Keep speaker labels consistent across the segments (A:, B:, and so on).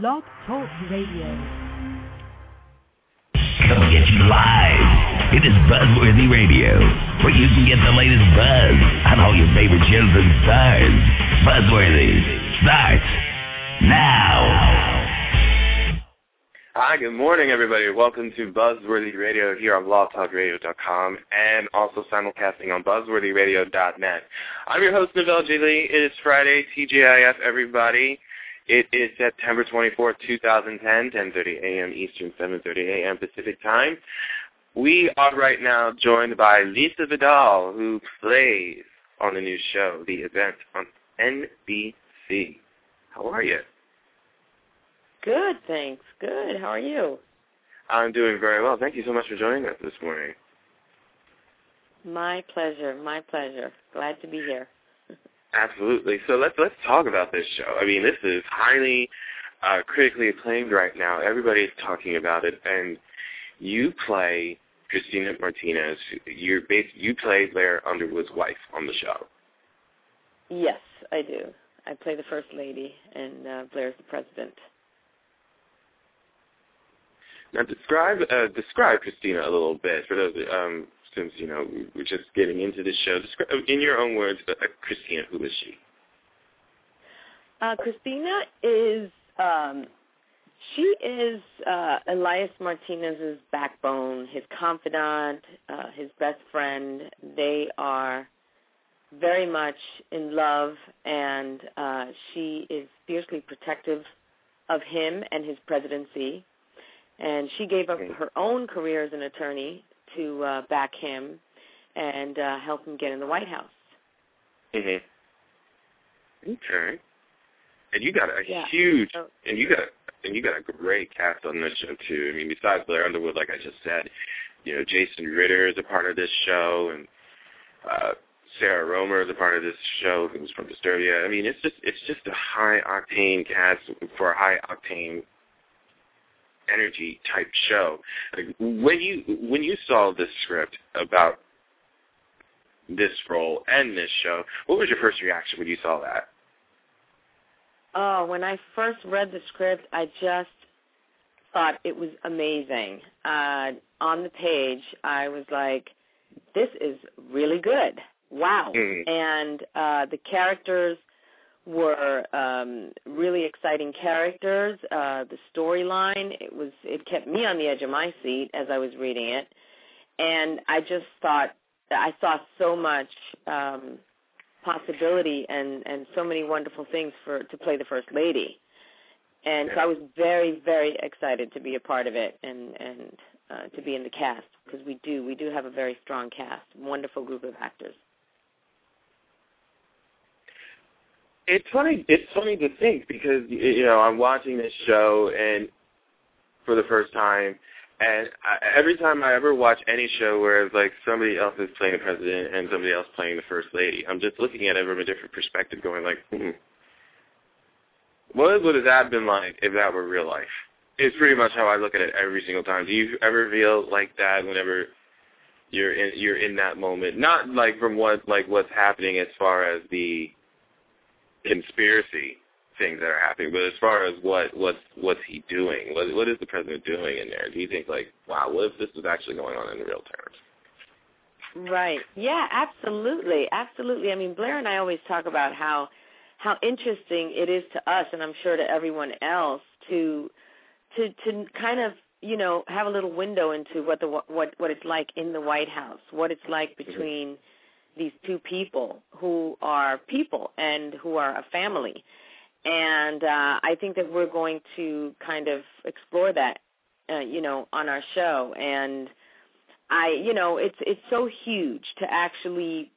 A: Blog Talk Radio.
B: Coming at you live. It is Buzzworthy Radio, where you can get the latest buzz on all your favorite shows and stars. Buzzworthy starts now.
C: Hi, good morning, everybody. Welcome to Buzzworthy Radio here on blogtalkradio.com and also simulcasting on buzzworthyradio.net. I'm your host, Novell J. Lee. It is Friday, TGIF, everybody. It is September 24th, 2010, 10.30 a.m. Eastern, 7.30 a.m. Pacific Time. We are right now joined by Lisa Vidal, who plays on the new show, The Event, on NBC. How are you?
D: Good, thanks. Good. How are you?
C: I'm doing very well. Thank you so much for joining us this morning.
D: My pleasure. My pleasure. Glad to be here.
C: Absolutely. So let's let's talk about this show. I mean, this is highly uh, critically acclaimed right now. Everybody's talking about it, and you play Christina Martinez. You're bas- you play Blair Underwood's wife on the show.
D: Yes, I do. I play the first lady, and uh, Blair's the president.
C: Now describe uh, describe Christina a little bit for those um, since you know we're just getting into the show. In your own words, uh, Christina, who is she?
D: Uh, Christina is um, she is uh, Elias Martinez's backbone, his confidant, uh, his best friend. They are very much in love, and uh, she is fiercely protective of him and his presidency. And she gave up her own career as an attorney to uh, back him and uh, help him get in the White House.
C: Mhm. Okay. And you got a
D: Yeah.
C: huge,
D: So-
C: and you got, and you got a great cast on this show too. I mean, besides Blair Underwood, like I just said, you know, Jason Ritter is a part of this show, and uh, Sarah Roemer is a part of this show, who's from Disturbia. I mean, it's just, it's just a high octane cast for a high octane energy type show. Like, when you when you saw this script about this role and this show, what was your first reaction when you saw that?
D: Oh, when I first read the script, I just thought it was amazing. Uh, on the page, I was like, "This is really good! Wow!"
C: Mhm.
D: And uh, the characters were um, really exciting characters. Uh, the storyline, it was, it kept me on the edge of my seat as I was reading it, and I just thought I saw so much. Um, possibility and and so many wonderful things for to play the first lady and so I was very very excited to be a part of it and and uh, to be in the cast because we do we do have a very strong cast wonderful group of actors
C: It's funny. It's funny to think because you know I'm watching this show and for the first time, and I, every time I ever watch any show where it's like somebody else is playing the president and somebody else playing the first lady, I'm just looking at it from a different perspective, going like, hmm, what would that have been like if that were real life? It's pretty much how I look at it every single time. Do you ever feel like that whenever you're in you're in that moment? Not like from what like what's happening as far as the conspiracy things that are happening, but as far as what what's what's he doing? What what is the president doing in there? Do you think like, wow, what if this was actually going on in real terms?
D: Right. Yeah, absolutely. Absolutely. I mean, Blair and I always talk about how how interesting it is to us and I'm sure to everyone else to to to kind of, you know, have a little window into what the what what it's like in the White House, what it's like mm-hmm. between these two people who are people and who are a family. And uh I think that we're going to kind of explore that uh, you know, on our show and I, you know, it's it's so huge to actually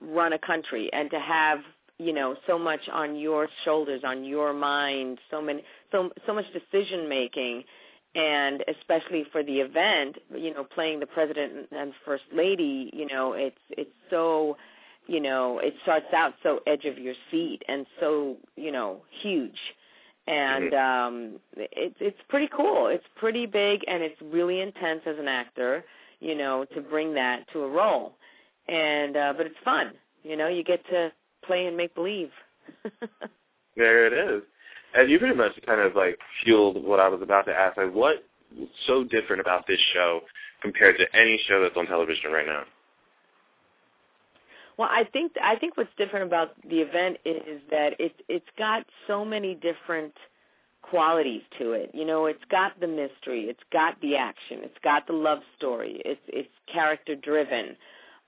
D: run a country and to have, you know so much on your shoulders on your mind so many so so much decision making and especially for the event you know playing the president and first lady you know it's it's so you know it starts out so edge of your seat and so you know huge. And um it's it's pretty cool. It's pretty big and it's really intense as an actor you know to bring that to a role. And uh but it's fun. You know you get to play and make believe.
C: There it is you pretty much kind of like fueled what I was about to ask. Like, what's so different about this show compared to any show that's on television right now?
D: Well, I think I think what's different about the event is that it it's got so many different qualities to it. You know, it's got the mystery, it's got the action, it's got the love story, it's it's character driven.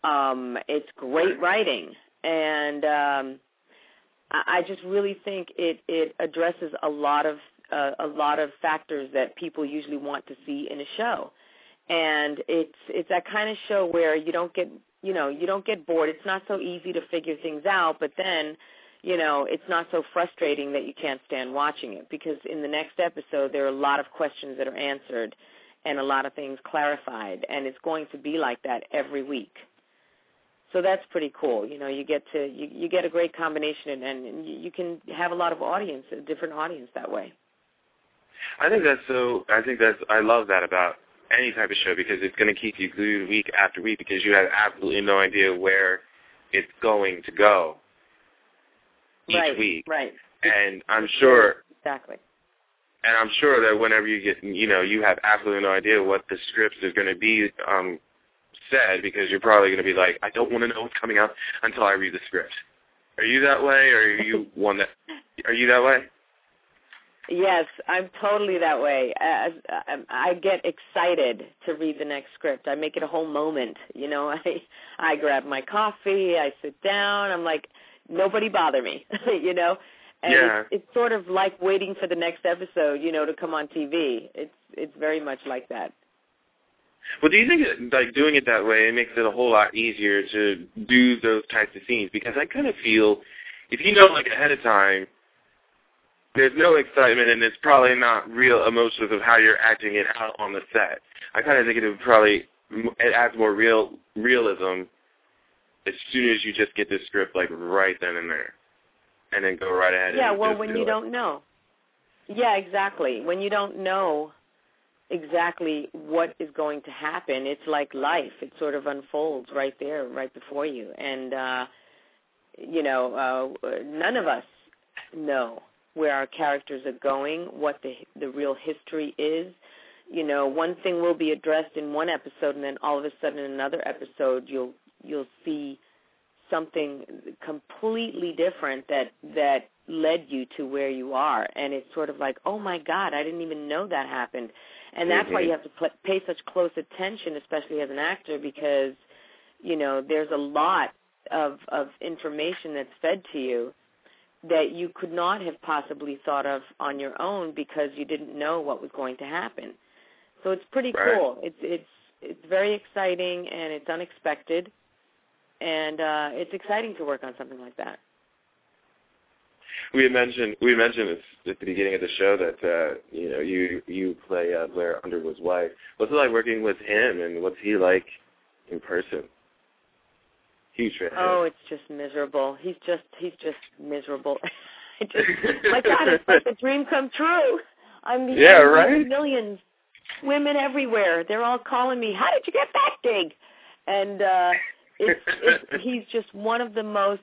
D: Um, it's great writing, and um, I, just really think it it addresses a lot of uh, a lot of factors that people usually want to see in a show. And it's it's that kind of show where you don't get you know you don't get bored. It's not so easy to figure things out, but then you know it's not so frustrating that you can't stand watching it because in the next episode there are a lot of questions that are answered and a lot of things clarified, and it's going to be like that every week. So that's pretty cool. You know, you get to you, you get a great combination, and, and you can have a lot of audience, a different audience that way.
C: I think that's so. I think that's. I love that about any type of show because it's going to keep you glued week after week because you have absolutely no idea where it's going to go each
D: right,
C: week.
D: Right.
C: And I'm sure.
D: Exactly.
C: And I'm sure that whenever you get, you know, you have absolutely no idea what the scripts is going to be um, said because you're probably going to be like, I don't want to know what's coming out until I read the script. Are you that way, or are you one that? Are you that way?
D: Yes, I'm totally that way. As um, I get excited to read the next script. I make it a whole moment. You know, I I grab my coffee, I sit down. I'm like, nobody bother me. you know, and
C: yeah.
D: it's, it's sort of like waiting for the next episode. You know, to come on TV. It's it's very much like that.
C: Well, do you think that, like doing it that way it makes it a whole lot easier to do those types of scenes? Because I kind of feel if you know like ahead of time there's no excitement and it's probably not real emotions of how you're acting it out on the set. I kind of think it would probably it adds more real realism as soon as you just get the script like right then and there, and then go right ahead.
D: Yeah, well, when you
C: it.
D: don't know. Yeah, exactly. When you don't know exactly what is going to happen, it's like life. It sort of unfolds right there, right before you, and uh, you know, uh, none of us know where our characters are going, what the the real history is. You know, one thing will be addressed in one episode, and then all of a sudden, in another episode, you'll you'll see something completely different that that led you to where you are, and it's sort of like, oh my God, I didn't even know that happened, and that's why
C: Mhm.
D: you have to pl- pay such close attention, especially as an actor, because you know there's a lot of of information that's fed to you that you could not have possibly thought of on your own because you didn't know what was going to happen. So it's pretty
C: Right.
D: cool. It's it's it's very exciting and it's unexpected, and uh, it's exciting to work on something like that.
C: We had mentioned we mentioned at the beginning of the show that uh, you know you you play uh, Blair Underwood's wife. What's it like working with him, and what's he like in person? Huge fan.
D: Oh, it's just miserable. He's just he's just miserable. I just my God, it's like a dream come true. I'm
C: Yeah,
D: I'm
C: right?
D: Millions, women everywhere. They're all calling me. How did you get that gig? And uh, it's, it's he's just one of the most.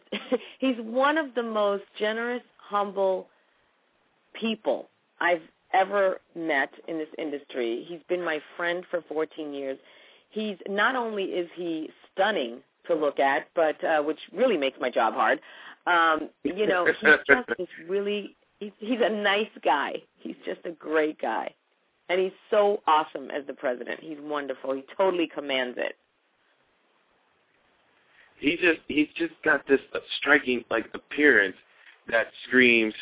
D: he's one of the most generous, humble people I've ever met in this industry. He's been my friend for 14 years. He's not only is he stunning to look at, but uh, which really makes my job hard. Um, you know, he's just this really he's, he's a nice guy. He's just a great guy. And he's so awesome as the president. He's wonderful. He totally commands it.
C: he just he's just got this striking like appearance that screams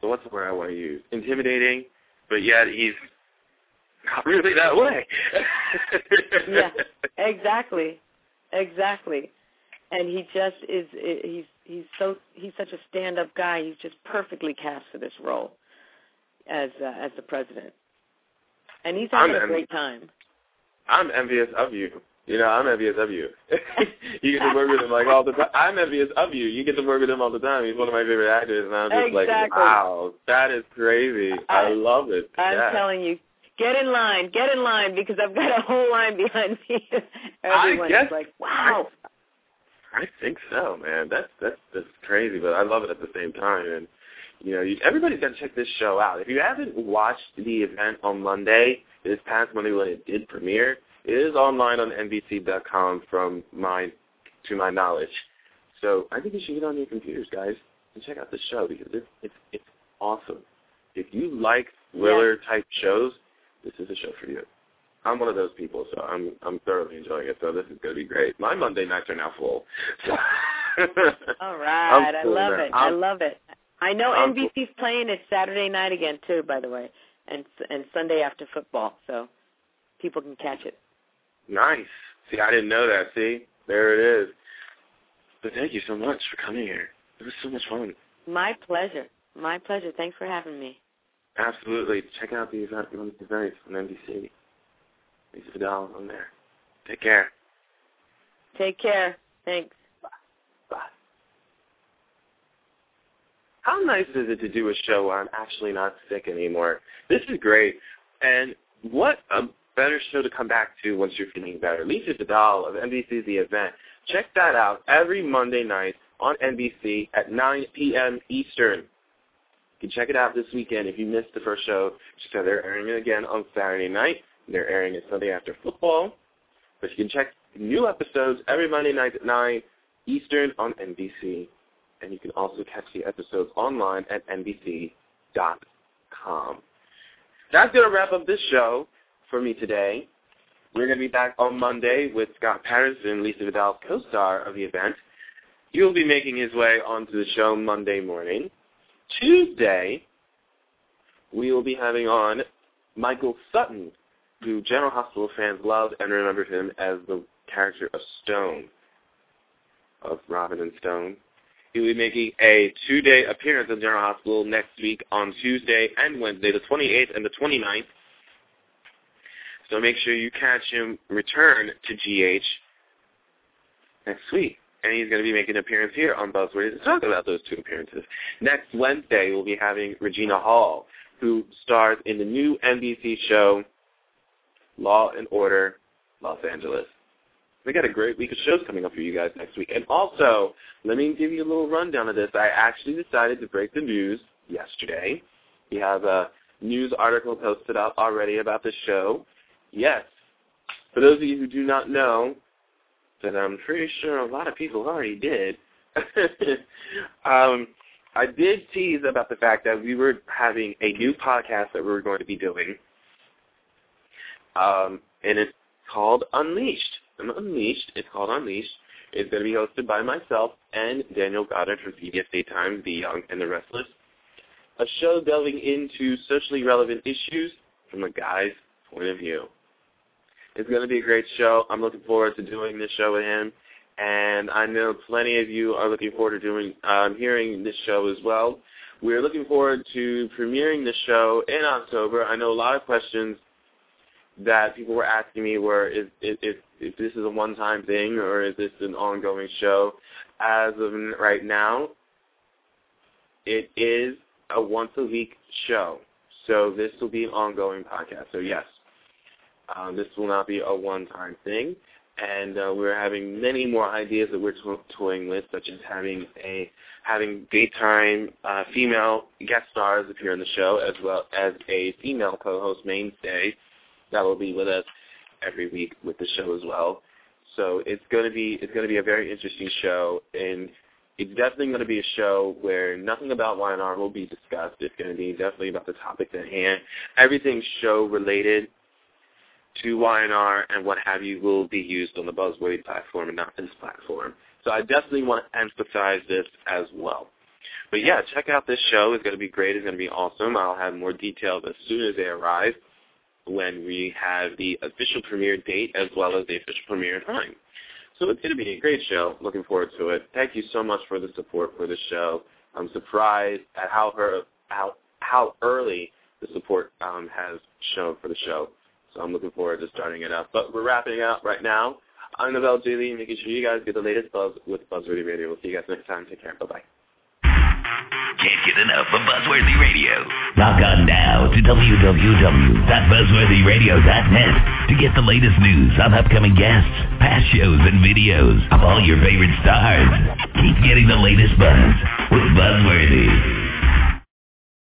C: what's the word I want to use? Intimidating, but yet he's not really that way.
D: Yeah, exactly. Exactly. and he just is he's he's so he's such a stand-up guy. He's just perfectly cast for this role as uh, as the president, and he's having
C: I'm
D: a great time.
C: I'm envious of you. You know, I'm envious of you. you get to work with him like all the time. I'm envious of you. You get to work with him all the time. He's one of my favorite actors, and I'm just
D: exactly.
C: like, wow, that is crazy. I, I love it.
D: I'm
C: yeah.
D: telling you, get in line, get in line, because I've got a whole line behind me. Everyone
C: I guess,
D: is like, wow.
C: I, I think so, man. That's that's that's crazy, but I love it at the same time. And you know, you, everybody's got to check this show out. If you haven't watched the event on Monday, this past Monday when it did premiere, it is online on NBC.com from my to my knowledge. So I think you should get on your computers, guys, and check out this show because it's it's it's awesome. If you like thriller type shows, this is a show for you. I'm one of those people, so I'm I'm thoroughly enjoying it. So this is going to be great. My Monday nights are now full. So
D: All right, I love
C: now.
D: it. i
C: I'm-
D: love it. I know
C: I'm
D: NBC's playing it Saturday night again too, by the way, and and Sunday after football, so people can catch it.
C: Nice. See, I didn't know that. See, there it is. But thank you so much for coming here. It was so much fun.
D: My pleasure. My pleasure. Thanks for having me.
C: Absolutely. Check out the event uh, on the events on NBC. Lisa Vidal on there. Take care.
D: Take care. Thanks.
C: Bye. How nice is it to do a show where I'm actually not sick anymore? This is great. And what a better show to come back to once you're feeling better. Lisa Vidal of NBC's The Event. Check that out every Monday night on NBC at 9 p.m. Eastern. You can check it out this weekend if you missed the first show. Just so they're airing it again on Saturday night. They're airing it Sunday after football. But you can check new episodes every Monday night at 9 Eastern on NBC. And you can also catch the episodes online at NBC.com. That's going to wrap up this show for me today. We're going to be back on Monday with Scott Patterson, Lisa Vidal's co-star of the event. He'll be making his way onto the show Monday morning. Tuesday, we will be having on Michael Sutton, who General Hospital fans loved and remember him as the character of Stone, of Robin and Stone. He will be making a two-day appearance at General Hospital next week on Tuesday and Wednesday, the 28th and the 29th. So make sure you catch him return to GH next week. And he's going to be making an appearance here on Buzzworthy to talk about those two appearances. Next Wednesday, we'll be having Regina Hall, who stars in the new NBC show Law and Order Los Angeles. We got a great week of shows coming up for you guys next week. And also, let me give you a little rundown of this. I actually decided to break the news yesterday. We have a news article posted up already about the show. Yes, for those of you who do not know, that I'm pretty sure a lot of people already did, um, I did tease about the fact that we were having a new podcast that we were going to be doing, um, and it's called Unleashed. And Unleashed, it's called Unleashed. It's going to be hosted by myself and Daniel Goddard from CBS Daytime, The Young and the Restless. A show delving into socially relevant issues from a guy's point of view. It's going to be a great show. I'm looking forward to doing this show with him, and I know plenty of you are looking forward to doing um, hearing this show as well. We're looking forward to premiering the show in October. I know a lot of questions that people were asking me were is if, if, if this is a one-time thing or is this an ongoing show. As of right now, it is a once-a-week show. So this will be an ongoing podcast. So yes, um, this will not be a one-time thing. And uh, we're having many more ideas that we're to- toying with, such as having a having daytime uh, female guest stars appear on the show, as well as a female co-host mainstay that will be with us every week with the show as well. So it's going to be it's going to be a very interesting show, and it's definitely going to be a show where nothing about Y&R will be discussed. It's going to be definitely about the topics at hand. Everything show related to Y&R and what have you will be used on the Buzzworthy platform and not this platform. So I definitely want to emphasize this as well. But yeah, check out this show. It's going to be great. It's going to be awesome. I'll have more details as soon as they arrive when we have the official premiere date as well as the official premiere time. So it's going to be a great show. Looking forward to it. Thank you so much for the support for the show. I'm surprised at how her how how early the support um, has shown for the show. So I'm looking forward to starting it up. But we're wrapping up right now. I'm Novell J. Lee, making sure you guys get the latest buzz with Buzzworthy Radio. We'll see you guys next time. Take care. Bye-bye.
B: Can't get enough of Buzzworthy Radio. Log on now to www.buzzworthyradio.net to get the latest news on upcoming guests, past shows, and videos of all your favorite stars. Keep getting the latest buzz with Buzzworthy.